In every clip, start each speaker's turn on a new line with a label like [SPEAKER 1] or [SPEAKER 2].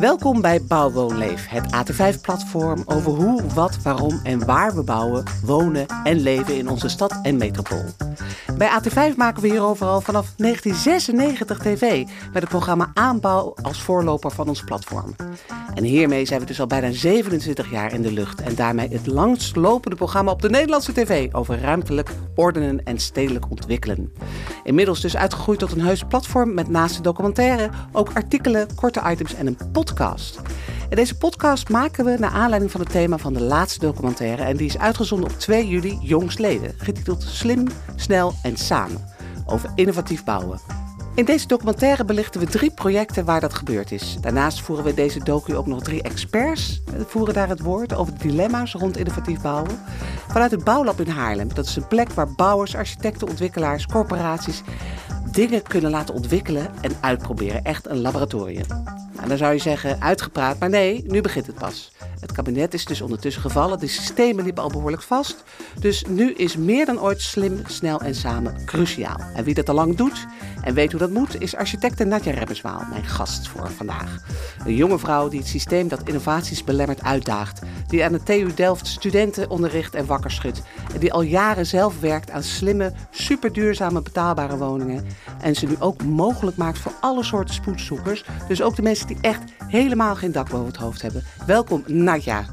[SPEAKER 1] Welkom bij Bouwwoonleef, het AT5-platform over hoe, wat, waarom en waar we bouwen, wonen en leven in onze stad en metropool. Bij AT5 maken we hierover al vanaf 1996 tv met het programma Aanbouw als voorloper van ons platform. En hiermee zijn we dus al bijna 27 jaar in de lucht en daarmee het langst lopende programma op de Nederlandse tv over ruimtelijk ordenen en stedelijk ontwikkelen. Inmiddels dus uitgegroeid tot een heus platform met naast de documentaire ook artikelen, korte items en een podcast. En deze podcast maken we naar aanleiding van het thema van de laatste documentaire. En die is uitgezonden op 2 juli jongstleden. Getiteld Slim, Snel en Samen. Over innovatief bouwen. In deze documentaire belichten we drie projecten waar dat gebeurd is. Daarnaast voeren we deze docu ook nog drie experts eh, voeren daar het woord over de dilemma's rond innovatief bouwen. Vanuit het Bouwlab in Haarlem. Dat is een plek waar bouwers, architecten, ontwikkelaars, corporaties dingen kunnen laten ontwikkelen en uitproberen. Echt een laboratorium. Nou, dan zou je zeggen, uitgepraat, maar nee, nu begint het pas. Het kabinet is dus ondertussen gevallen, de systemen liepen al behoorlijk vast. Dus nu is meer dan ooit slim, snel en samen cruciaal. En wie dat al lang doet en weet hoe dat moet, is architecte Nadja Rebberswaal, mijn gast voor vandaag. Een jonge vrouw die het systeem dat innovaties belemmert uitdaagt. Die aan de TU Delft studenten onderricht en wakker schudt. En die al jaren zelf werkt aan slimme, superduurzame betaalbare woningen. En ze nu ook mogelijk maakt voor alle soorten spoedzoekers. Dus ook de mensen die echt helemaal geen dak boven het hoofd hebben. Welkom Nadja.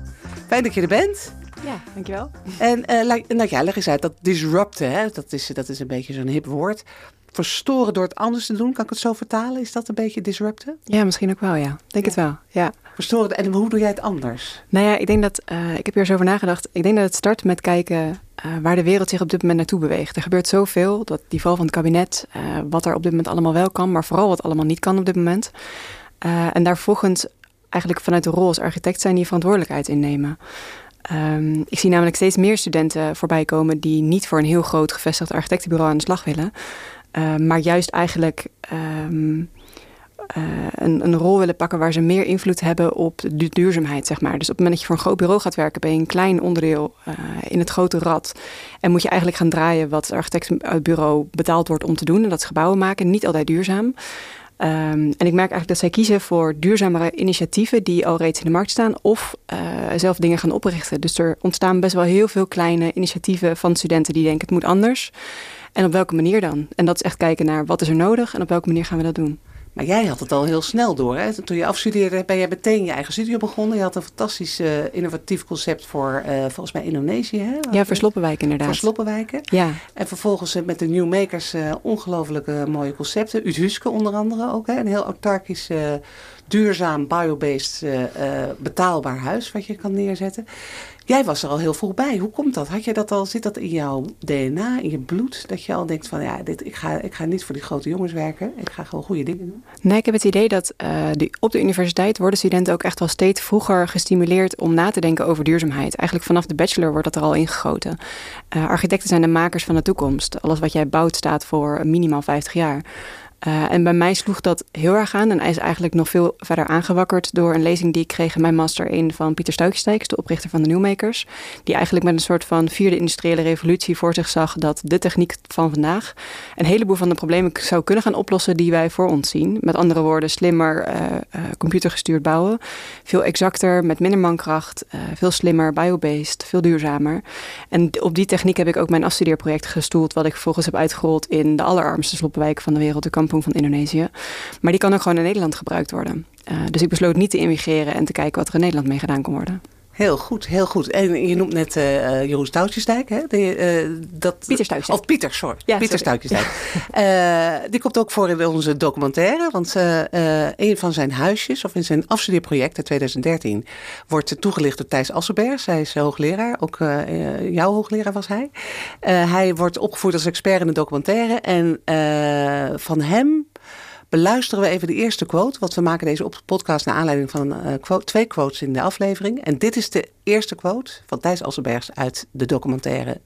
[SPEAKER 1] Fijn dat je er bent.
[SPEAKER 2] Ja, dankjewel.
[SPEAKER 1] En uh, Nadja, leg eens uit, dat disrupten, hè? Dat, is, dat is een beetje zo'n hip woord verstoren door het anders te doen. Kan ik het zo vertalen? Is dat een beetje disrupten?
[SPEAKER 2] Ja, misschien ook wel, ja. Denk het wel, ja.
[SPEAKER 1] Verstoren, en hoe doe jij het anders?
[SPEAKER 2] Nou ja, ik denk dat, uh, ik heb hier eens over nagedacht. Ik denk dat het start met kijken uh, waar de wereld zich op dit moment naartoe beweegt. Er gebeurt zoveel, dat die val van het kabinet, uh, wat er op dit moment allemaal wel kan, maar vooral wat allemaal niet kan op dit moment. en daar volgens eigenlijk vanuit de rol als architect zijn die verantwoordelijkheid innemen. Um, ik zie namelijk steeds meer studenten voorbij komen die niet voor een heel groot gevestigd architectenbureau aan de slag willen. Uh, maar juist eigenlijk um, uh, een, een, rol willen pakken waar ze meer invloed hebben op de duurzaamheid, zeg maar. Dus op het moment dat je voor een groot bureau gaat werken, ben je een klein onderdeel uh, in het grote rad. En moet je eigenlijk gaan draaien wat het architectenbureau betaald wordt om te doen. En dat is gebouwen maken, niet altijd duurzaam. Um, en ik merk eigenlijk dat zij kiezen voor duurzamere initiatieven die al reeds in de markt staan, of uh, zelf dingen gaan oprichten. Dus er ontstaan best wel heel veel kleine initiatieven van studenten die denken het moet anders. En op welke manier dan? En dat is echt kijken naar wat is er nodig en op welke manier gaan we dat doen.
[SPEAKER 1] Maar jij had het al heel snel door. Hè? Toen je afstudeerde ben je meteen je eigen studio begonnen. Je had een fantastisch uh, innovatief concept voor uh, volgens mij Indonesië. Hè?
[SPEAKER 2] Ja, voor Sloppenwijk inderdaad.
[SPEAKER 1] Voor Sloppenwijken.
[SPEAKER 2] Ja.
[SPEAKER 1] En vervolgens uh, met de New Makers ongelooflijke mooie concepten. Uthuske onder andere ook. Hè? Een heel autarkisch, duurzaam, biobased, betaalbaar huis wat je kan neerzetten. Jij was er al heel vroeg bij. Hoe komt dat? Had je dat al, zit dat in jouw DNA, in je bloed? Dat je al denkt van ja, dit, ik, ga, ik ga niet voor die grote jongens werken. Ik ga gewoon goede dingen doen.
[SPEAKER 2] Nee, ik heb het idee dat die, op de universiteit worden studenten ook echt wel steeds vroeger gestimuleerd om na te denken over duurzaamheid. Eigenlijk vanaf de bachelor wordt dat er al ingegoten. Uh, architecten zijn de makers van de toekomst. Alles wat jij bouwt staat voor minimaal 50 jaar. Uh, en bij mij sloeg dat heel erg aan en hij is eigenlijk nog veel verder aangewakkerd door een lezing die ik kreeg in mijn master 1 van Pieter Stuikstijks, de oprichter van de Newmakers. Die eigenlijk met een soort van vierde industriële revolutie voor zich zag dat de techniek van vandaag een heleboel van de problemen zou kunnen gaan oplossen die wij voor ons zien. Met andere woorden, slimmer, uh, computergestuurd bouwen, veel exacter, met minder mankracht, veel slimmer, biobased, veel duurzamer. En op die techniek heb ik ook mijn afstudeerproject gestoeld, wat ik vervolgens heb uitgerold in de allerarmste sloppenwijken van de wereld, de kampong van Indonesië. Maar die kan ook gewoon in Nederland gebruikt worden. Uh, dus ik besloot niet te immigreren en te kijken wat er in Nederland mee gedaan kon worden.
[SPEAKER 1] Heel goed, heel goed. En je noemt net uh, Jeroen Stoutjesdijk, hè? De, uh, dat,
[SPEAKER 2] Pieter Stoutjesdijk.
[SPEAKER 1] Of Pieter, sorry. Ja, Pieter Stoutjesdijk. uh, die komt ook voor in onze documentaire. Want een van zijn huisjes, of in zijn afstudeerproject uit 2013, wordt toegelicht door Thijs Asselberg. Zij is hoogleraar, ook jouw hoogleraar was hij. hij wordt opgevoerd als expert in de documentaire. En van hem beluisteren we even de eerste quote. Want we maken deze podcast naar aanleiding van uh, quote, twee quotes in de aflevering. En dit is de eerste quote van Thijs Asselbergs uit de documentaire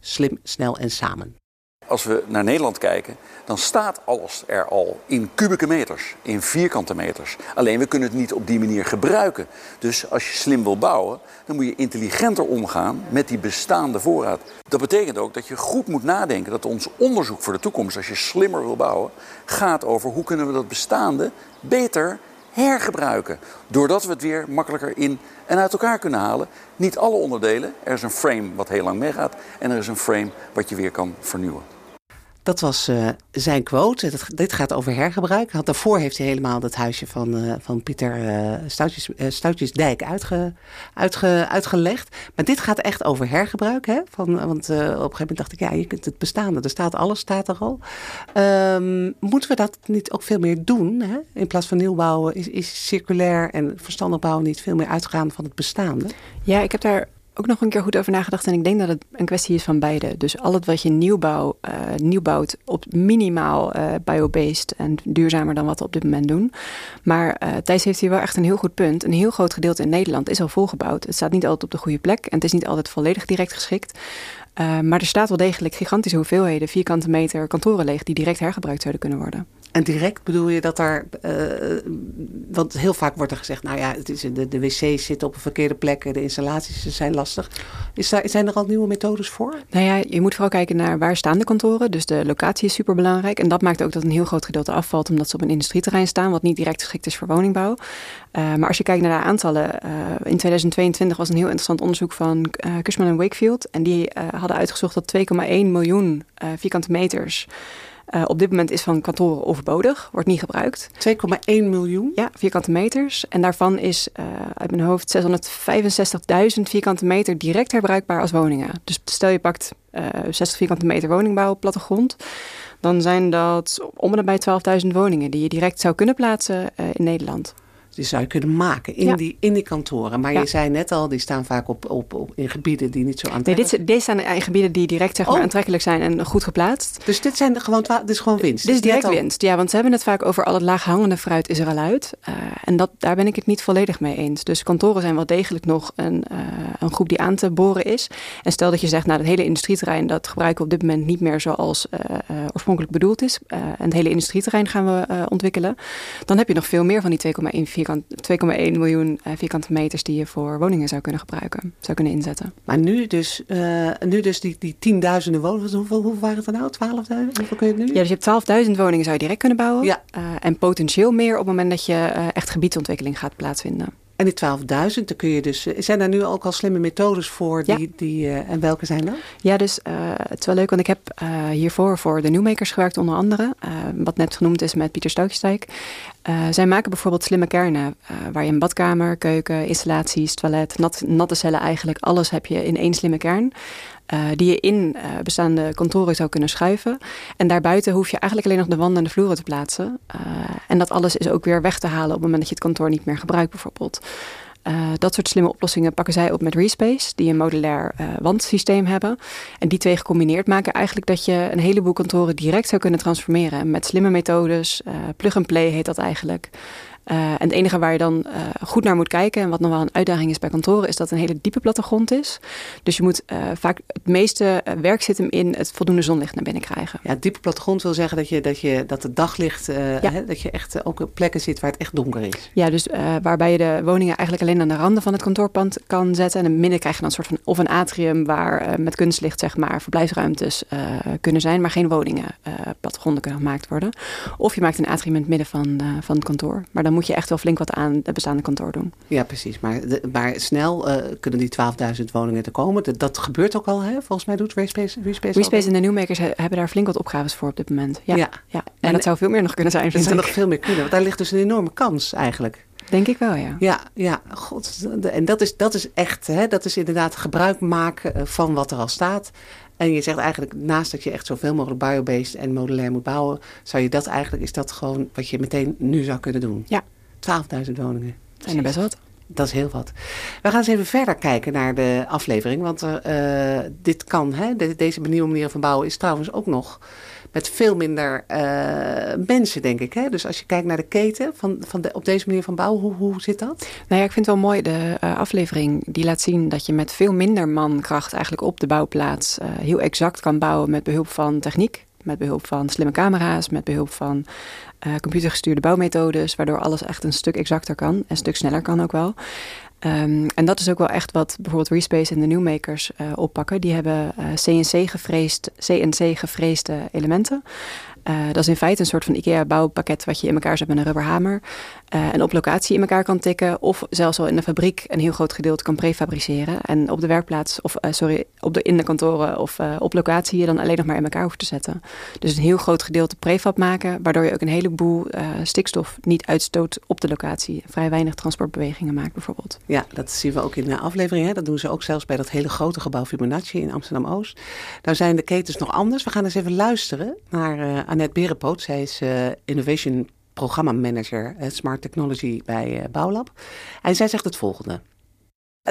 [SPEAKER 1] Slim, Snel en Samen.
[SPEAKER 3] Als we naar Nederland kijken, dan staat alles er al in kubieke meters, in vierkante meters. Alleen we kunnen het niet op die manier gebruiken. Dus als je slim wil bouwen, dan moet je intelligenter omgaan met die bestaande voorraad. Dat betekent ook dat je goed moet nadenken dat ons onderzoek voor de toekomst, als je slimmer wil bouwen, gaat over hoe kunnen we dat bestaande beter hergebruiken. Doordat we het weer makkelijker in en uit elkaar kunnen halen. Niet alle onderdelen. Er is een frame wat heel lang meegaat. En er is een frame wat je weer kan vernieuwen.
[SPEAKER 1] Dat was uh, zijn quote. dit gaat over hergebruik. Daarvoor heeft hij helemaal dat huisje van, uh, van Pieter uh, Stoutjes, Stoutjesdijk uitge, uitge, uitgelegd. Maar dit gaat echt over hergebruik. Hè? Van, want op een gegeven moment dacht ik, ja, je kunt het bestaande. Er staat alles, staat er al. Um, moeten we dat niet ook veel meer doen? Hè? In plaats van nieuw bouwen is, is circulair en verstandig bouwen niet veel meer uitgaan van het bestaande?
[SPEAKER 2] Ja, ik heb daar ook nog een keer goed over nagedacht. En ik denk dat het een kwestie is van beide. Dus al het wat je nieuwbouw, uh, nieuw bouwt op minimaal uh, biobased en duurzamer dan wat we op dit moment doen. Maar uh, Thijs heeft hier wel echt een heel goed punt. Een heel groot gedeelte in Nederland is al volgebouwd. Het staat niet altijd op de goede plek en het is niet altijd volledig direct geschikt. maar er staat wel degelijk gigantische hoeveelheden vierkante meter kantoren leeg die direct hergebruikt zouden kunnen worden.
[SPEAKER 1] En direct bedoel je dat daar, uh, want heel vaak wordt er gezegd, nou ja, het is, de, de wc's zitten op een verkeerde plek, de installaties zijn lastig. Is daar, zijn er al nieuwe methodes voor?
[SPEAKER 2] Nou ja, je moet vooral kijken naar waar staan de kantoren. Dus de locatie is super belangrijk. En dat maakt ook dat een heel groot gedeelte afvalt, omdat ze op een industrieterrein staan, wat niet direct geschikt is voor woningbouw. Uh, maar als je kijkt naar de aantallen, uh, in 2022 was een heel interessant onderzoek van uh, Cushman Wakefield. En die hadden uitgezocht dat 2,1 miljoen vierkante meters uh, op dit moment is van kantoren overbodig, wordt niet gebruikt.
[SPEAKER 1] 2,1 miljoen?
[SPEAKER 2] Ja, vierkante meters. En daarvan is uh, uit mijn hoofd 665.000 vierkante meter direct herbruikbaar als woningen. Dus stel je pakt uh, eh, 60 vierkante meter woningbouw op plattegrond. Dan zijn dat om en bij 12.000 woningen die je direct zou kunnen plaatsen in Nederland
[SPEAKER 1] die zou je kunnen maken in, die, in die kantoren. Maar je zei net al, die staan vaak op, op, op in gebieden die niet zo aantrekkelijk
[SPEAKER 2] zijn. Nee, dit, dit staan in gebieden die direct zeg maar, oh. aantrekkelijk zijn en goed geplaatst.
[SPEAKER 1] Dus dit, zijn gewoon, dit is gewoon winst?
[SPEAKER 2] Dit is direct winst, ja. Want ze hebben het vaak over al het laaghangende fruit is er al uit. Uh, en dat, daar ben ik het niet volledig mee eens. Dus kantoren zijn wel degelijk nog een, uh, een groep die aan te boren is. En stel dat je zegt, nou, het hele industrieterrein... dat gebruiken we op dit moment niet meer zoals uh, oorspronkelijk bedoeld is. en het hele industrieterrein gaan we ontwikkelen. Dan heb je nog veel meer van die 2,1 vierkant 2,1 1 miljoen uh, vierkante meters die je voor woningen zou kunnen gebruiken, zou kunnen inzetten.
[SPEAKER 1] Maar nu dus, uh, nu dus die, die tienduizenden woningen, hoeveel, hoeveel waren het er nou? 12.000? Hoeveel kun je nu?
[SPEAKER 2] Ja, dus je hebt 12.000 woningen zou je direct kunnen bouwen. Ja. Uh, en potentieel meer op het moment dat je echt gebiedsontwikkeling gaat plaatsvinden.
[SPEAKER 1] En die 12.000, dan kun je dus. Zijn daar nu ook al slimme methodes voor? Die, ja. die, uh, en welke zijn dat?
[SPEAKER 2] Ja, dus uh, het is wel leuk, want ik heb uh, hiervoor voor de Newmakers gewerkt, onder andere. wat net genoemd is met Pieter Stoutjesdijk. zij maken bijvoorbeeld slimme kernen, waar je een badkamer, keuken, installaties, toilet, nat, natte cellen eigenlijk, alles heb je in één slimme kern. Uh, die je in uh, bestaande kantoren zou kunnen schuiven. En daarbuiten hoef je eigenlijk alleen nog de wanden en de vloeren te plaatsen. Uh, en dat alles is ook weer weg te halen op het moment dat je het kantoor niet meer gebruikt, bijvoorbeeld. dat soort slimme oplossingen pakken zij op met Respace, die een modulair wandsysteem hebben. En die twee gecombineerd maken eigenlijk dat je een heleboel kantoren direct zou kunnen transformeren. Met slimme methodes, plug-and-play heet dat eigenlijk. Uh, en het enige waar je dan uh, goed naar moet kijken, en wat nog wel een uitdaging is bij kantoren, is dat het een hele diepe plattegrond is. Dus je moet uh, vaak het meeste werk zit hem in het voldoende zonlicht naar binnen krijgen.
[SPEAKER 1] Ja, diepe plattegrond wil zeggen dat je dat, je, dat het daglicht, ja. hè, dat je echt ook op plekken zit waar het echt donker is.
[SPEAKER 2] Ja, dus waarbij je de woningen eigenlijk alleen aan de randen van het kantoorpand kan zetten. En in het midden krijg je dan een soort van of een atrium waar met kunstlicht zeg maar verblijfsruimtes kunnen zijn, maar geen woningen, plattegronden kunnen gemaakt worden. Of je maakt een atrium in het midden van, van het kantoor. Maar dan moet je echt wel flink wat aan het bestaande kantoor doen.
[SPEAKER 1] Ja, precies. Maar, maar snel uh, kunnen die 12.000 woningen te komen. Dat, dat, gebeurt ook al, hè? volgens mij doet Respace
[SPEAKER 2] Respace, Respace en de Newmakers hebben daar flink wat opgaves voor op dit moment. Ja, ja. ja. En, en dat zou veel meer nog kunnen zijn.
[SPEAKER 1] Er zou nog veel meer kunnen, want daar ligt dus een enorme kans eigenlijk.
[SPEAKER 2] Denk ik wel, ja.
[SPEAKER 1] Ja, ja. God, en dat is, dat is echt, hè, dat is inderdaad gebruik maken eh, van wat er al staat. En je zegt eigenlijk, naast dat je echt zoveel mogelijk biobased en modulair moet bouwen, zou je dat eigenlijk, is dat gewoon wat je meteen nu zou kunnen doen?
[SPEAKER 2] Ja.
[SPEAKER 1] 12.000 woningen.
[SPEAKER 2] Zijn er best wat.
[SPEAKER 1] Dat is heel wat. We gaan eens even verder kijken naar de aflevering. Want uh, dit kan, hè? deze nieuwe manier van bouwen is trouwens ook nog met veel minder uh, mensen, denk ik. Hè? Dus als je kijkt naar de keten van, van de, op deze manier van bouwen, hoe, hoe zit dat?
[SPEAKER 2] Nou ja, ik vind het wel mooi, de uh, aflevering die laat zien dat je met veel minder mankracht eigenlijk op de bouwplaats uh, heel exact kan bouwen met behulp van techniek. Met behulp van slimme camera's, met behulp van computergestuurde bouwmethodes, waardoor alles echt een stuk exacter kan en een stuk sneller kan ook wel. Um, en dat is ook wel echt wat bijvoorbeeld Respace en de Newmakers uh, oppakken. Die hebben CNC, gefreesd, CNC gefreesde elementen. Uh, dat is in feite een soort van IKEA-bouwpakket wat je in elkaar zet met een rubberhamer. Uh, en op locatie in elkaar kan tikken. Of zelfs al in de fabriek een heel groot gedeelte kan prefabriceren. En op de werkplaats, of uh, sorry, op de, in de kantoren of op locatie je dan alleen nog maar in elkaar hoeft te zetten. Dus een heel groot gedeelte prefab maken. Waardoor je ook een heleboel stikstof niet uitstoot op de locatie. Vrij weinig transportbewegingen maakt bijvoorbeeld.
[SPEAKER 1] Ja, dat zien we ook in de aflevering. Hè? Dat doen ze ook zelfs bij dat hele grote gebouw Fibonacci in Amsterdam-Oost. Daar zijn de ketens nog anders. We gaan eens even luisteren naar Annette Berenpoot. Zij is uh, Innovation Programma Manager uh, Smart Technology bij Bouwlab. En zij zegt het volgende.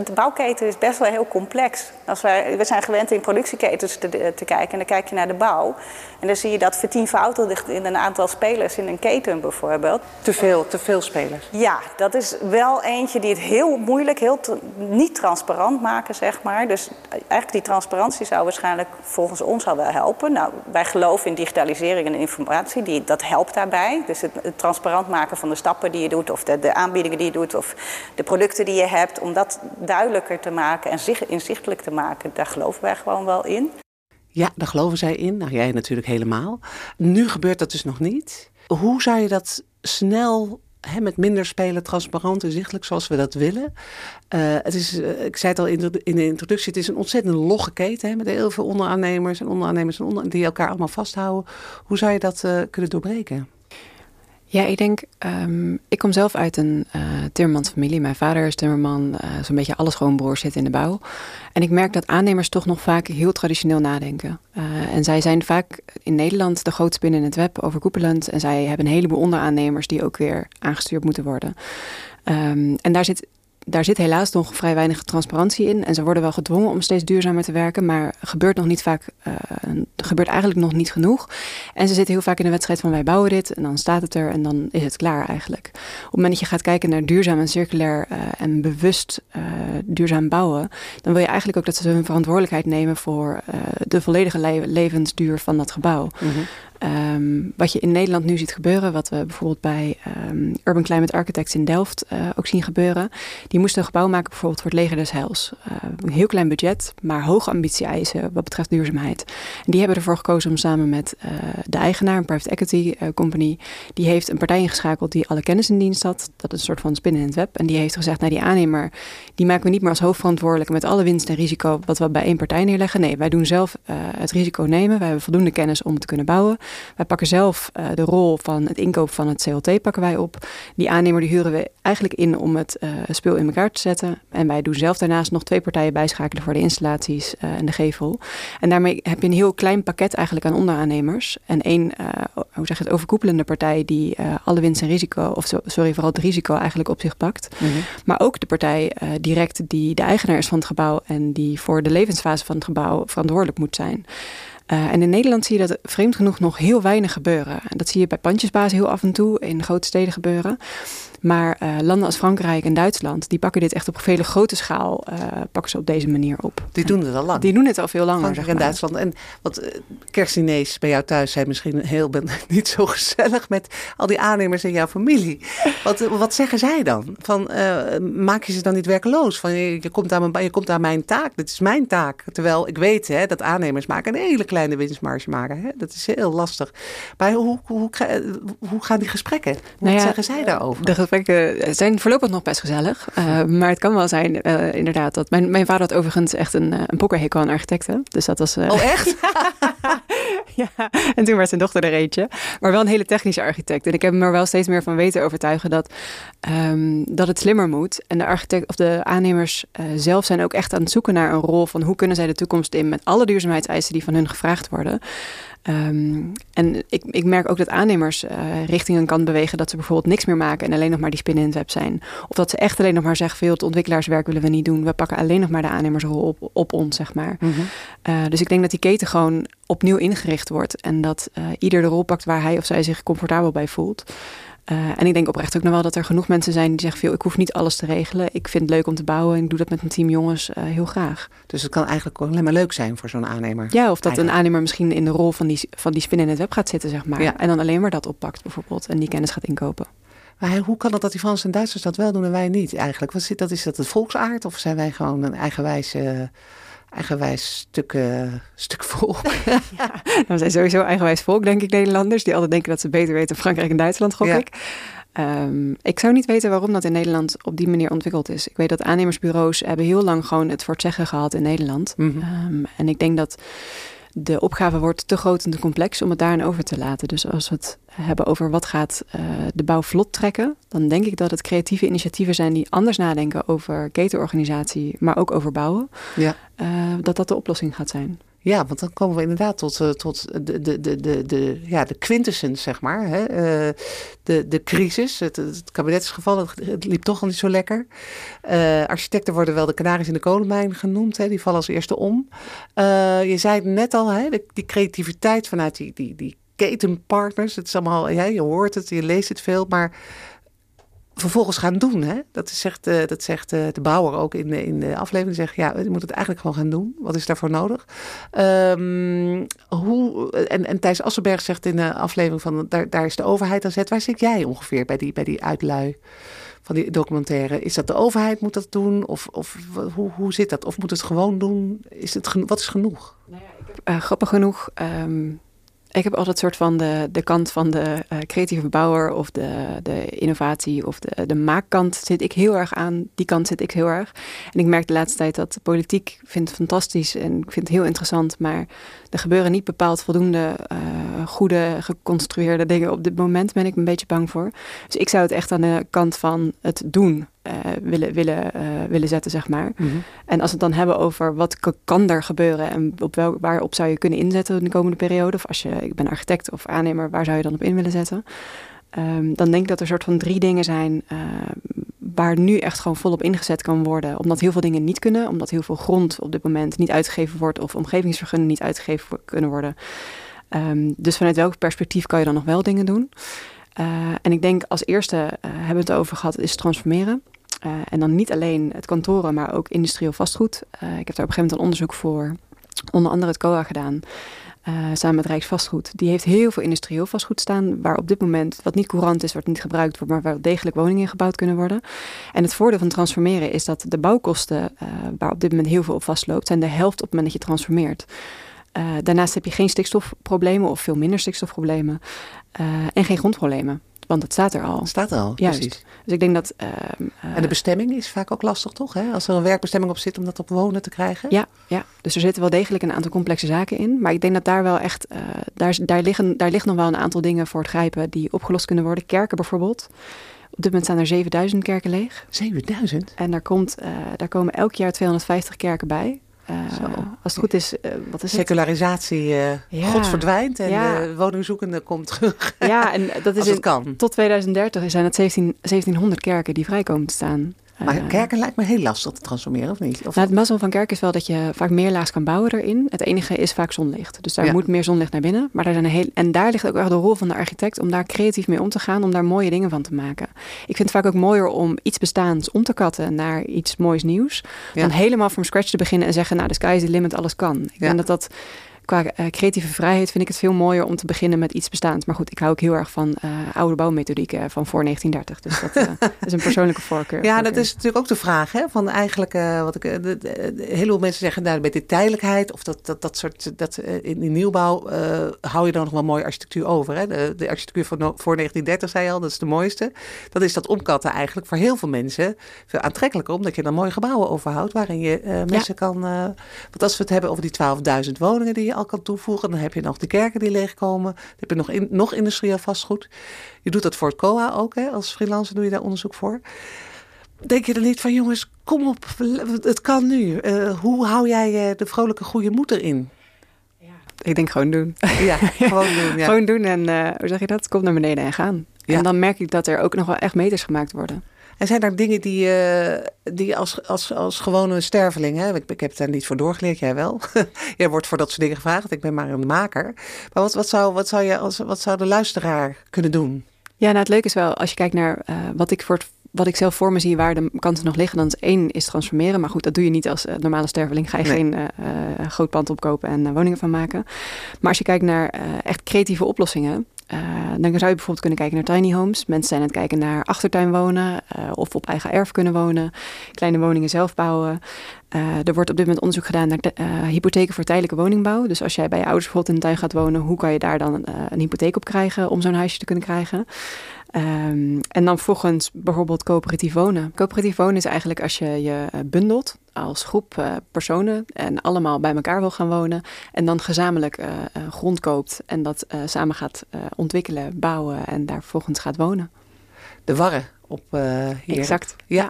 [SPEAKER 4] De bouwketen is best wel heel complex. Als wij, we zijn gewend in productieketens te, te, kijken en dan kijk je naar de bouw. En dan zie je dat vertienvoudigd in een aantal spelers in een keten bijvoorbeeld.
[SPEAKER 1] Te veel, te veel spelers.
[SPEAKER 4] Ja, dat is wel eentje die het heel moeilijk, heel niet transparant maken, zeg maar. Dus eigenlijk die transparantie zou waarschijnlijk volgens ons al wel helpen. Nou, wij geloven in digitalisering en informatie, die, dat helpt daarbij. Dus het, het transparant maken van de stappen die je doet, of de, de aanbiedingen die je doet, of de producten die je hebt, om dat duidelijker te maken en zich inzichtelijk te maken, daar geloven wij gewoon wel in.
[SPEAKER 1] Ja, daar geloven zij in. Nou, jij natuurlijk helemaal. Nu gebeurt dat dus nog niet. Hoe zou je dat snel met minder spelen, transparant en zichtelijk zoals we dat willen. Uh, het is, uh, ik zei het al in de, in de, introductie, het is een ontzettend logge keten hè, met heel veel onderaannemers en onderaannemers en onder, die elkaar allemaal vasthouden. Hoe zou je dat uh, kunnen doorbreken?
[SPEAKER 2] Ja, ik denk, um, ik kom zelf uit een uh, timmermansfamilie. Mijn vader is timmerman, uh, zo'n beetje alle schoonbroers zitten in de bouw. En ik merk dat aannemers toch nog vaak heel traditioneel nadenken. Uh, en zij zijn vaak in Nederland de grootste binnen in het web, overkoepelend. En zij hebben een heleboel onderaannemers die ook weer aangestuurd moeten worden. Um, en daar zit daar zit helaas nog vrij weinig transparantie in. En ze worden wel gedwongen om steeds duurzamer te werken. Maar gebeurt nog niet vaak, uh, gebeurt eigenlijk nog niet genoeg. En ze zitten heel vaak in de wedstrijd van wij bouwen dit. En dan staat het er en dan is het klaar eigenlijk. Op het moment dat je gaat kijken naar duurzaam en circulair uh, en bewust uh, duurzaam bouwen. Dan wil je eigenlijk ook dat ze hun verantwoordelijkheid nemen voor de volledige le levensduur van dat gebouw. -hmm. Um, wat je in Nederland nu ziet gebeuren, wat we bijvoorbeeld bij um, Urban Climate Architects in Delft uh, ook zien gebeuren. Die moesten een gebouw maken bijvoorbeeld voor het leger des heils. Uh, een heel klein budget, maar hoge ambitie-eisen wat betreft duurzaamheid. En die hebben ervoor gekozen om samen met uh, de eigenaar, een private equity company, die heeft een partij ingeschakeld die alle kennis in dienst had. Dat is een soort van spinnen in het web. En die heeft gezegd, nou die aannemer, die maken we niet meer als hoofdverantwoordelijke met alle winst en risico wat we bij één partij neerleggen. Nee, wij doen zelf het risico nemen. Wij hebben voldoende kennis om te kunnen bouwen. Wij pakken zelf uh, de rol van het inkoop van het CLT pakken wij op. Die aannemer die huren we eigenlijk in om het uh, speel in elkaar te zetten. En wij doen zelf daarnaast nog twee partijen bijschakelen voor de installaties uh, en de gevel. En daarmee heb je een heel klein pakket eigenlijk aan onderaannemers. En één, hoe zeg je het, overkoepelende partij die alle winst en risico, of so, sorry, vooral het risico eigenlijk op zich pakt. Mm -hmm. Maar ook de partij direct die de eigenaar is van het gebouw en die voor de levensfase van het gebouw verantwoordelijk moet zijn. Uh, en in Nederland zie je dat vreemd genoeg nog heel weinig gebeuren. En dat zie je bij pandjesbaas heel af en toe in grote steden gebeuren. Maar uh, landen als Frankrijk en Duitsland, die pakken dit echt op vele grote schaal, uh, pakken ze op deze manier op.
[SPEAKER 1] Die doen het al lang.
[SPEAKER 2] Die doen het al veel langer.
[SPEAKER 1] Frankrijk en Duitsland. En wat uh, kerstdiners bij jou thuis zijn misschien heel ben, niet zo gezellig met al die aannemers in jouw familie. Wat, wat zeggen zij dan? Van, maak je ze dan niet werkeloos? Van, je, je, komt aan mijn, je komt aan mijn taak, dit is mijn taak. Terwijl ik weet hè, dat aannemers maken een hele kleine winstmarge maken. Hè? Dat is heel lastig. Maar hoe, hoe, hoe, hoe gaan die gesprekken? Wat nou ja, zeggen zij daarover?
[SPEAKER 2] De gesprekken zijn voorlopig nog best gezellig. Uh, maar het kan wel zijn, uh, inderdaad, dat mijn, mijn vader had overigens echt een, een pokkerhekel aan architecten. Dus dat was...
[SPEAKER 1] Uh... Oh, echt?
[SPEAKER 2] ja, en toen werd zijn dochter er eentje. Maar wel een hele technische architect. En ik heb hem er wel steeds meer van weten overtuigen dat, um, dat het slimmer moet. En de architect of de aannemers zelf zijn ook echt aan het zoeken naar een rol van hoe kunnen zij de toekomst in met alle duurzaamheidseisen die van hun gevraagd worden. Um, en ik, ik merk ook dat aannemers uh, richting een kant bewegen dat ze bijvoorbeeld niks meer maken en alleen nog maar die spinnen in het web zijn. Of dat ze echt alleen nog maar zeggen: veel het ontwikkelaarswerk willen we niet doen. We pakken alleen nog maar de aannemersrol op, op ons, zeg maar. Mm -hmm. uh, dus ik denk dat die keten gewoon opnieuw ingericht wordt en dat uh, ieder de rol pakt waar hij of zij zich comfortabel bij voelt. Uh, en ik denk oprecht ook nog wel dat er genoeg mensen zijn die zeggen: veel, ik hoef niet alles te regelen. Ik vind het leuk om te bouwen en ik doe dat met mijn team jongens uh, heel graag.
[SPEAKER 1] Dus het kan eigenlijk alleen maar leuk zijn voor zo'n aannemer.
[SPEAKER 2] Ja, of dat eigenlijk. een aannemer misschien in de rol van die, van die spin in het web gaat zitten, zeg maar. Ja. En dan alleen maar dat oppakt bijvoorbeeld en die kennis gaat inkopen.
[SPEAKER 1] Maar hoe kan het dat die Fransen en Duitsers dat wel doen en wij niet eigenlijk? Wat is dat? Is dat het volksaard of zijn wij gewoon een eigenwijze eigenwijs stuk, stuk volk.
[SPEAKER 2] ja, nou, we zijn sowieso eigenwijs volk, denk ik, Nederlanders. Die altijd denken dat ze beter weten Frankrijk en Duitsland, gok ik. Um, ik zou niet weten waarom dat in Nederland op die manier ontwikkeld is. Ik weet dat aannemersbureaus hebben heel lang gewoon het voor het zeggen gehad in Nederland. Mm um, en ik denk dat de opgave wordt te groot en te complex om het daarin over te laten. Dus als we het hebben over wat gaat uh, de bouw vlot trekken, dan denk ik dat het creatieve initiatieven zijn die anders nadenken over ketenorganisatie, maar ook over bouwen. Ja. Uh, dat dat de oplossing gaat zijn.
[SPEAKER 1] Ja, want dan komen we inderdaad tot, uh, tot de, de, de, de, de, ja, de quintessens, zeg maar. Hè? Uh, de, de crisis, het, kabinet is gevallen, het, liep toch al niet zo lekker. Uh, architecten worden wel de kanaries in de kolenmijn genoemd, hè? die vallen als eerste om. je zei het net al, hè? Die creativiteit vanuit die, die, die ketenpartners. Het is allemaal, ja, je hoort het, je leest het veel, maar vervolgens gaan doen. Hè? Dat zegt, uh, dat zegt uh, de bouwer ook in de, in de aflevering. Zegt, ja, je moet het eigenlijk gewoon gaan doen. Wat is daarvoor nodig? Um, hoe, en, en Thijs Assenberg zegt in de aflevering van... daar, daar is de overheid aan zet. Waar zit jij ongeveer bij die, bij die uitlui van die documentaire? Is dat de overheid moet dat doen? Of, of hoe, hoe zit dat? Of moet het gewoon doen? Is het, wat is genoeg?
[SPEAKER 2] Nou ja, ik heb, grappig genoeg... Um ik heb altijd soort van de, de kant van de uh, creatieve bouwer of de, de innovatie of de, de maakkant zit ik heel erg aan. Die kant zit ik heel erg. En ik merk de laatste tijd dat politiek vindt fantastisch en ik vind het heel interessant. Maar er gebeuren niet bepaald voldoende uh, goede geconstrueerde dingen. Op dit moment ben ik een beetje bang voor. Dus ik zou het echt aan de kant van het doen uh, willen, willen, uh, willen zetten, zeg maar. Mm -hmm. En als we het dan hebben over wat kan er gebeuren en op welk, waarop zou je kunnen inzetten in de komende periode, of als je, ik ben architect of aannemer, waar zou je dan op in willen zetten? Um, dan denk ik dat er een soort van drie dingen zijn uh, waar nu echt gewoon volop ingezet kan worden. Omdat heel veel dingen niet kunnen, omdat heel veel grond op dit moment niet uitgegeven wordt of omgevingsvergunningen niet uitgegeven kunnen worden. Um, dus vanuit welk perspectief kan je dan nog wel dingen doen? Uh, en ik denk als eerste uh, hebben we het over gehad, is transformeren. Uh, en dan niet alleen het kantoren, maar ook industrieel vastgoed. ik heb daar op een gegeven moment een onderzoek voor, onder andere het COA gedaan. Samen met Rijksvastgoed. Die heeft heel veel industrieel vastgoed staan, waar op dit moment wat niet courant is, wat niet gebruikt wordt, maar waar degelijk woningen gebouwd kunnen worden. En het voordeel van transformeren is dat de bouwkosten, waar op dit moment heel veel op vastloopt, zijn de helft op het moment dat je transformeert. Uh, daarnaast heb je geen stikstofproblemen of veel minder stikstofproblemen en geen grondproblemen. Want het staat er al. Het
[SPEAKER 1] staat er al, Juist. precies.
[SPEAKER 2] Dus ik denk dat... Uh,
[SPEAKER 1] en de bestemming is vaak ook lastig, toch? Hè? Als er een werkbestemming op zit om dat op wonen te krijgen.
[SPEAKER 2] Ja, ja, dus er zitten wel degelijk een aantal complexe zaken in. Maar ik denk dat daar wel echt... Daar, daar, liggen, daar ligt nog wel een aantal dingen voor het grijpen die opgelost kunnen worden. Kerken bijvoorbeeld. Op dit moment staan er 7000 kerken leeg.
[SPEAKER 1] 7000?
[SPEAKER 2] En daar, komt, daar komen elk jaar 250 kerken bij. Uh, als het goed is, uh, wat is
[SPEAKER 1] Secularisatie, ja. God verdwijnt en ja. de woningzoekende komt terug.
[SPEAKER 2] Ja, en dat is in, kan. tot 2030 zijn het 17, 1700 kerken die vrij komen te staan.
[SPEAKER 1] Maar uh, kerken lijkt me heel lastig te transformeren, of niet? Of
[SPEAKER 2] nou, het mazzel van kerken is wel dat je vaak meer laags kan bouwen erin. Het enige is vaak zonlicht. Dus daar ja. moet meer zonlicht naar binnen. Maar daar zijn een heel, en daar ligt ook echt de rol van de architect om daar creatief mee om te gaan, om daar mooie dingen van te maken. Ik vind het vaak ook mooier om iets bestaans om te katten naar iets moois nieuws. Ja. Dan helemaal from scratch te beginnen en zeggen, nou, de sky is the limit, alles kan. Ik denk dat dat qua uh, creatieve vrijheid vind ik het veel mooier om te beginnen met iets bestaans. Maar goed, ik hou ook heel erg van uh, oude bouwmethodieken van voor 1930. Dus dat uh, is een persoonlijke voorkeur.
[SPEAKER 1] Ja, dat is natuurlijk ook de vraag. Hè, van eigenlijk, wat ik, de, de, de, heel veel mensen zeggen, nou, met de tijdelijkheid of dat, dat, dat soort, dat, in de nieuwbouw hou je dan nog wel mooie architectuur over. Hè? De, de architectuur van voor 1930, zei je al, dat is de mooiste. Dat is dat omkatten eigenlijk voor heel veel mensen veel aantrekkelijker, omdat je dan mooie gebouwen overhoudt waarin je mensen ja. kan. want als we het hebben over die 12.000 woningen die je al kan toevoegen. Dan heb je nog de kerken die leegkomen. Dan heb je nog, in, nog industrieel vastgoed. Je doet dat voor het COA ook. Hè? Als freelancer doe je daar onderzoek voor. Denk je er niet van, jongens, kom op, het kan nu. Uh, hoe hou jij uh, de vrolijke goede moeder in?
[SPEAKER 2] Ik denk gewoon doen.
[SPEAKER 1] Ja, gewoon doen. Ja.
[SPEAKER 2] gewoon doen en uh, hoe zeg je dat? Kom naar beneden en gaan. Ja. En dan merk ik dat er ook nog wel echt meters gemaakt worden.
[SPEAKER 1] En zijn er dingen die, uh, die als, als, als gewone sterveling, hè? Ik, ik heb daar niet voor doorgeleerd, jij wel. jij wordt voor dat soort dingen gevraagd, ik ben maar een maker. Maar wat, wat, zou, wat, zou, je als, wat zou de luisteraar kunnen doen?
[SPEAKER 2] Ja, nou het leuke is wel, als je kijkt naar uh, wat ik voor het wat ik zelf voor me zie waar de kansen nog liggen, dan is één is transformeren. Maar goed, dat doe je niet als uh, normale sterveling. Ga je nee. geen uh, uh, groot pand opkopen en woningen van maken. Maar als je kijkt naar echt creatieve oplossingen, dan zou je bijvoorbeeld kunnen kijken naar tiny homes. Mensen zijn aan het kijken naar achtertuin wonen of op eigen erf kunnen wonen, kleine woningen zelf bouwen. er wordt op dit moment onderzoek gedaan naar hypotheken voor tijdelijke woningbouw. Dus als jij bij je ouders bijvoorbeeld in een tuin gaat wonen, hoe kan je daar dan een hypotheek op krijgen om zo'n huisje te kunnen krijgen? Um, en dan volgens bijvoorbeeld coöperatief wonen. Coöperatief wonen is eigenlijk als je je eh, bundelt als groep uh, personen en allemaal bij elkaar wil gaan wonen. En dan gezamenlijk uh, grond koopt en dat samen gaat ontwikkelen, bouwen en daar vervolgens gaat wonen.
[SPEAKER 1] De Warren op hier.
[SPEAKER 2] Exact.
[SPEAKER 1] Ja.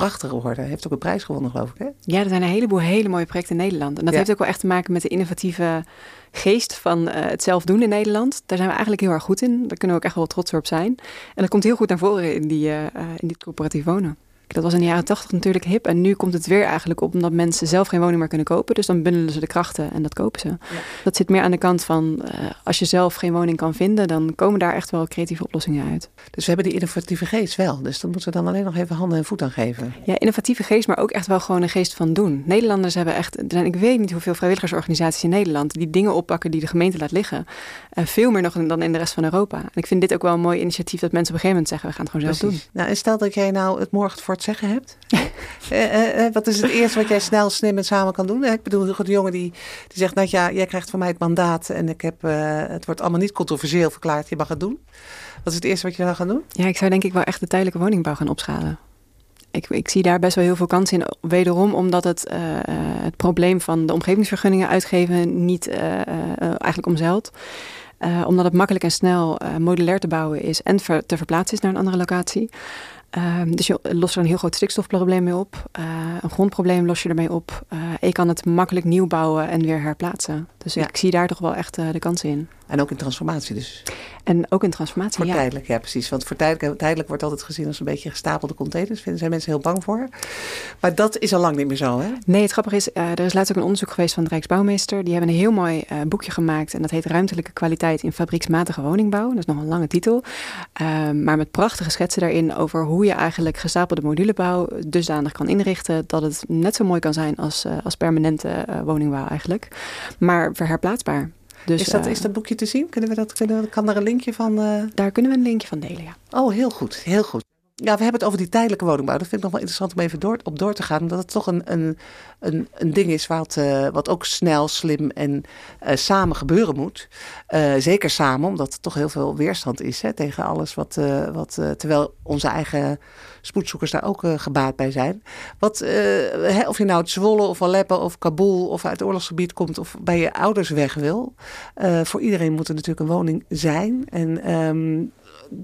[SPEAKER 1] Prachtig geworden. Heeft ook een prijs gewonnen, geloof ik. Hè?
[SPEAKER 2] Ja, er zijn een heleboel hele mooie projecten in Nederland. En dat heeft ook wel echt te maken met de innovatieve geest van uh, het zelf doen in Nederland. Daar zijn we eigenlijk heel erg goed in. Daar kunnen we ook echt wel trots op zijn. En dat komt heel goed naar voren in, die, uh, in dit coöperatief wonen. Dat was in de jaren tachtig natuurlijk hip. En nu komt het weer eigenlijk op omdat mensen zelf geen woning meer kunnen kopen. Dus dan bundelen ze de krachten en dat kopen ze. Dat zit meer aan de kant van uh, als je zelf geen woning kan vinden, dan komen daar echt wel creatieve oplossingen uit.
[SPEAKER 1] Dus we hebben die innovatieve geest wel. Dus dan moeten we dan alleen nog even handen en voet aan geven.
[SPEAKER 2] Ja, innovatieve geest, maar ook echt wel gewoon een geest van doen. Nederlanders hebben echt, er zijn, ik weet niet hoeveel vrijwilligersorganisaties in Nederland die dingen oppakken die de gemeente laat liggen. Uh, veel meer nog dan in de rest van Europa. En ik vind dit ook wel een mooi initiatief dat mensen op een gegeven moment zeggen, we gaan het gewoon zelf doen.
[SPEAKER 1] Nou, en stel dat jij nou het morgen voor zeggen hebt? uh, uh, wat is het eerste wat jij snel, slim en samen kan doen? Ik bedoel, de jongen die, die zegt, nou ja, jij krijgt van mij het mandaat en ik heb, het wordt allemaal niet controversieel verklaard, je mag het doen. Wat is het eerste wat je dan gaat doen?
[SPEAKER 2] Ja, ik zou denk ik wel echt de tijdelijke woningbouw gaan opschalen. Ik, ik, zie daar best wel heel veel kansen in. Wederom omdat het, uh, het probleem van de omgevingsvergunningen uitgeven niet uh, eigenlijk omzeilt. omdat het makkelijk en snel modulair te bouwen is en te verplaatsen is naar een andere locatie. Um, dus je lost er een heel groot stikstofprobleem mee op. Uh, een grondprobleem los je ermee op. Uh, je kan het makkelijk nieuw bouwen en weer herplaatsen. Dus ik zie daar toch wel echt uh, de kansen in.
[SPEAKER 1] En ook in transformatie dus.
[SPEAKER 2] En ook in transformatie,
[SPEAKER 1] voor
[SPEAKER 2] ja.
[SPEAKER 1] tijdelijk, ja precies. Want voor tijdelijk, tijdelijk wordt altijd gezien als een beetje gestapelde containers. Daar zijn mensen heel bang voor. Maar dat is al lang niet meer zo, hè?
[SPEAKER 2] Nee, het grappige is, uh, er is laatst ook een onderzoek geweest van de Rijksbouwmeester. Die hebben een heel mooi uh, boekje gemaakt. En dat heet Ruimtelijke kwaliteit in fabrieksmatige woningbouw. Dat is nog een lange titel. Uh, maar met prachtige schetsen daarin over hoe je eigenlijk gestapelde modulebouw dusdanig kan inrichten. Dat het net zo mooi kan zijn als, uh, als permanente woningbouw eigenlijk. Maar verherplaatsbaar.
[SPEAKER 1] Dus, is, dat, uh, is dat boekje te zien? Kunnen we dat, kunnen, kan daar een linkje van? Uh...
[SPEAKER 2] Daar kunnen we een linkje van delen, ja.
[SPEAKER 1] Oh, heel goed, heel goed. Ja, we hebben het over die tijdelijke woningbouw. Dat vind ik nog wel interessant om even door, op door te gaan. Omdat het toch een, een, een, een ding is wat, uh, wat ook snel, slim en uh, samen gebeuren moet. Uh, zeker samen, omdat er toch heel veel weerstand is hè, tegen alles wat. wat terwijl onze eigen spoedzoekers daar ook gebaat bij zijn. Wat, hè, of je nou uit Zwolle of Aleppo of Kabul of uit het oorlogsgebied komt of bij je ouders weg wil. voor iedereen moet er natuurlijk een woning zijn. En um,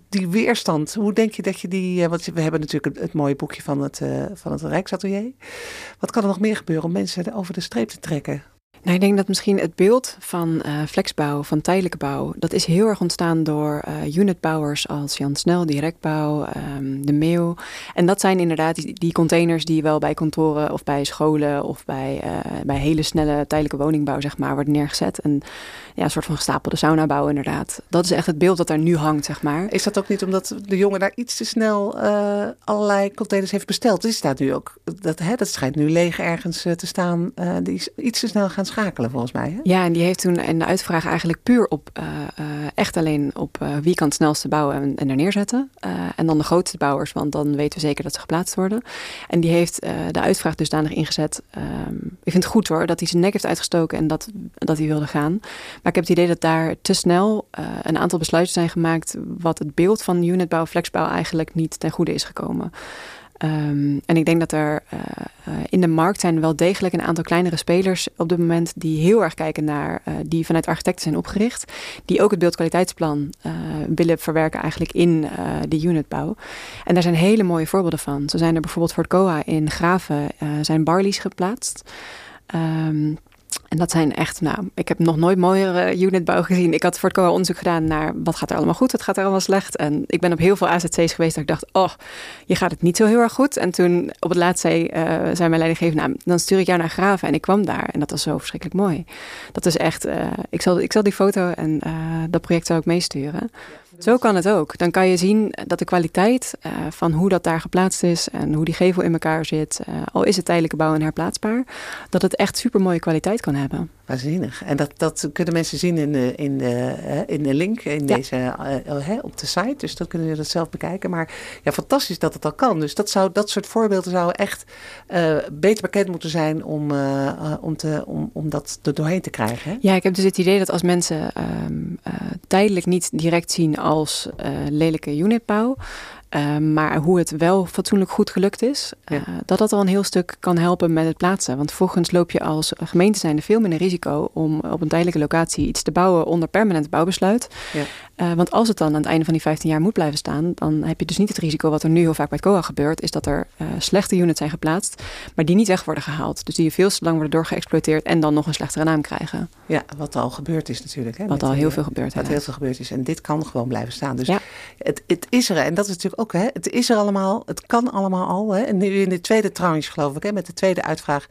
[SPEAKER 1] die weerstand, hoe denk je dat je die. Want we hebben natuurlijk het, mooie boekje van het, uh, van het Rijksatelier. Wat kan er nog meer gebeuren om mensen over de streep te trekken?
[SPEAKER 2] Nou, ik denk dat misschien het beeld van uh, flexbouw, van tijdelijke bouw, dat is heel erg ontstaan door uh, unitbouwers als Jan Snel, Directbouw, um, De Meeuw. En dat zijn inderdaad die, containers die wel bij kantoren of bij scholen of bij, uh, bij hele snelle tijdelijke woningbouw, zeg maar, worden neergezet. En ja, een soort van gestapelde saunabouw inderdaad. Dat is echt het beeld dat daar nu hangt, zeg maar.
[SPEAKER 1] Is dat ook niet omdat de jongen daar iets te snel allerlei containers heeft besteld? Die staat nu ook, dat, hè, dat schijnt nu leeg ergens te staan. die is iets te snel gaan volgens mij. Hè?
[SPEAKER 2] Ja, en die heeft toen de uitvraag eigenlijk puur op uh, uh, echt alleen op uh, wie kan het snelste bouwen en, en er neerzetten. en dan de grootste bouwers, want dan weten we zeker dat ze geplaatst worden. En die heeft de uitvraag dusdanig ingezet. Um, ik vind het goed hoor, dat hij zijn nek heeft uitgestoken en dat, dat hij wilde gaan. Maar ik heb het idee dat daar te snel een aantal besluiten zijn gemaakt wat het beeld van unitbouw, flexbouw eigenlijk niet ten goede is gekomen. Um, en ik denk dat er uh, uh, in de markt zijn wel degelijk een aantal kleinere spelers op dit moment die heel erg kijken naar, uh, die vanuit architecten zijn opgericht, die ook het beeldkwaliteitsplan willen verwerken eigenlijk in de unitbouw. En daar zijn hele mooie voorbeelden van. Zo zijn er bijvoorbeeld voor het COA in Graven zijn barleys geplaatst. Um, en dat zijn echt, nou, ik heb nog nooit mooiere unitbouw gezien. Ik had voor het COA onderzoek gedaan naar wat gaat er allemaal goed, wat gaat er allemaal slecht. En ik ben op heel veel AZC's geweest dat ik dacht, oh, je gaat het niet zo heel erg goed. En toen op het laatst zei, uh, zei mijn leidinggever, nou, dan stuur ik jou naar Graven. En ik kwam daar en dat was zo verschrikkelijk mooi. Dat is echt, uh, ik, zal, ik zal die foto en uh, dat project ik meesturen. Zo kan het ook. Dan kan je zien dat de kwaliteit uh, van hoe dat daar geplaatst is en hoe die gevel in elkaar zit, uh, al is het tijdelijke bouw en herplaatsbaar, dat het echt super mooie kwaliteit kan hebben.
[SPEAKER 1] Waanzinnig. En dat, dat kunnen mensen zien in de, in de, in de link in deze, uh, op de site. Dus dan kunnen we dat zelf bekijken. Maar ja, fantastisch dat het al kan. Dus dat, zou, dat soort voorbeelden zouden echt uh, beter bekend moeten zijn om, uh, om, te, om, om dat er doorheen te krijgen. Hè?
[SPEAKER 2] Ja, ik heb dus het idee dat als mensen um, tijdelijk niet direct zien als lelijke unitbouw, uh, maar hoe het wel fatsoenlijk goed gelukt is, uh, dat dat al een heel stuk kan helpen met het plaatsen. Want volgens loop je als gemeente zijnde veel minder risico om op een tijdelijke locatie iets te bouwen onder permanent bouwbesluit. Ja. Uh, want als het dan aan het einde van die 15 jaar moet blijven staan, dan heb je dus niet het risico wat er nu heel vaak bij COA gebeurt, is dat er slechte units zijn geplaatst, maar die niet weg worden gehaald. Dus die je veel te lang worden doorgeëxploiteerd en dan nog een slechtere naam krijgen.
[SPEAKER 1] Ja, wat al gebeurd is natuurlijk. Hè,
[SPEAKER 2] wat al heel veel gebeurd
[SPEAKER 1] is. Wat heel veel gebeurd is. En dit kan gewoon blijven staan. Dus ja. het, het is er. En dat is natuurlijk ook, hè, het is er allemaal, het kan allemaal al. Hè. En nu in de tweede tranche, geloof ik, hè, met de tweede uitvraag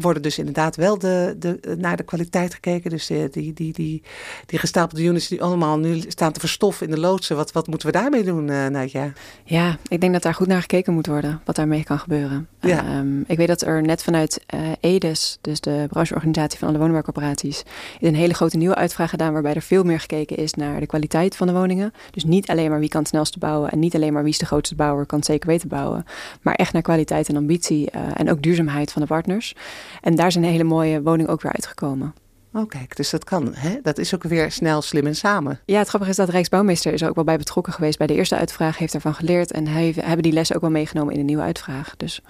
[SPEAKER 1] worden dus inderdaad wel de, de, naar de kwaliteit gekeken. Dus die, die, die, die, die gestapelde units die allemaal nu staan te verstoffen in de loodsen. Wat, wat moeten we daarmee doen, uh, Nadja?
[SPEAKER 2] Ja, ik denk dat daar goed naar gekeken moet worden. Wat daarmee kan gebeuren. Ja. Um, ik weet dat er net vanuit uh, EDES, dus de brancheorganisatie van alle woningbouwcorporaties, is een hele grote nieuwe uitvraag gedaan. Waarbij er veel meer gekeken is naar de kwaliteit van de woningen. Dus niet alleen maar wie kan het snelste bouwen. En niet alleen maar wie is de grootste bouwer, kan het zeker weten bouwen. Maar echt naar kwaliteit en ambitie. Uh, en ook duurzaamheid van de partners. En daar een hele mooie woning ook weer uitgekomen.
[SPEAKER 1] Oh, kijk, dus dat kan. Hè? Dat is ook weer snel, slim en samen.
[SPEAKER 2] Ja, het grappige is dat Rijksbouwmeester is er ook wel bij betrokken geweest bij de eerste uitvraag, heeft ervan geleerd en hij, hebben die lessen ook wel meegenomen in de nieuwe uitvraag. Dus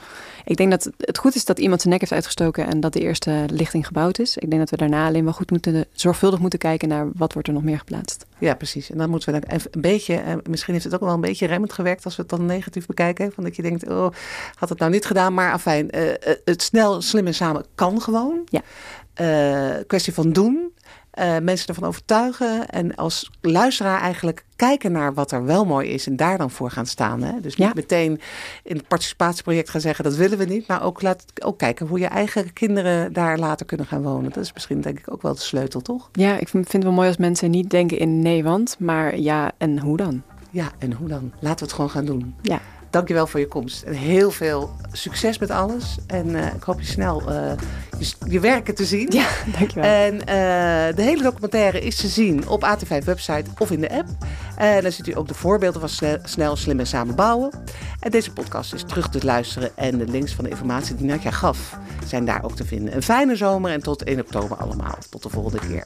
[SPEAKER 2] ik denk dat het goed is dat iemand zijn nek heeft uitgestoken en dat de eerste lichting gebouwd is. Ik denk dat we daarna alleen wel goed moeten, zorgvuldig moeten kijken naar wat wordt er nog meer geplaatst.
[SPEAKER 1] Ja, precies. En dan moeten we dan een beetje, eh, misschien heeft het ook wel een beetje remmend gewerkt als we het dan negatief bekijken. Van dat je denkt, oh, had het nou niet gedaan, maar afijn, uh, het snel, slim en samen kan gewoon.
[SPEAKER 2] Ja.
[SPEAKER 1] Uh, kwestie van doen. Uh, mensen ervan overtuigen. En als luisteraar eigenlijk kijken naar wat er wel mooi is. En daar dan voor gaan staan. Hè? Dus niet meteen in het participatieproject gaan zeggen dat willen we niet. Maar ook, laat, ook kijken hoe je eigen kinderen daar later kunnen gaan wonen. Dat is misschien denk ik ook wel de sleutel, toch?
[SPEAKER 2] Ja, ik vind het wel mooi als mensen niet denken in nee, want. Maar ja, en hoe dan?
[SPEAKER 1] Ja, en hoe dan? Laten we het gewoon gaan doen.
[SPEAKER 2] Ja.
[SPEAKER 1] Dankjewel voor je komst. En heel veel succes met alles. En uh, ik hoop je snel uh, je, je, werken te zien.
[SPEAKER 2] Ja, dankjewel.
[SPEAKER 1] En uh, de hele documentaire is te zien op AT5 website of in de app. En dan ziet u ook de voorbeelden van snel, snel slim en samen bouwen. En deze podcast is terug te luisteren. En de links van de informatie die Natja gaf zijn daar ook te vinden. Een fijne zomer en tot 1 oktober allemaal. Tot de volgende keer.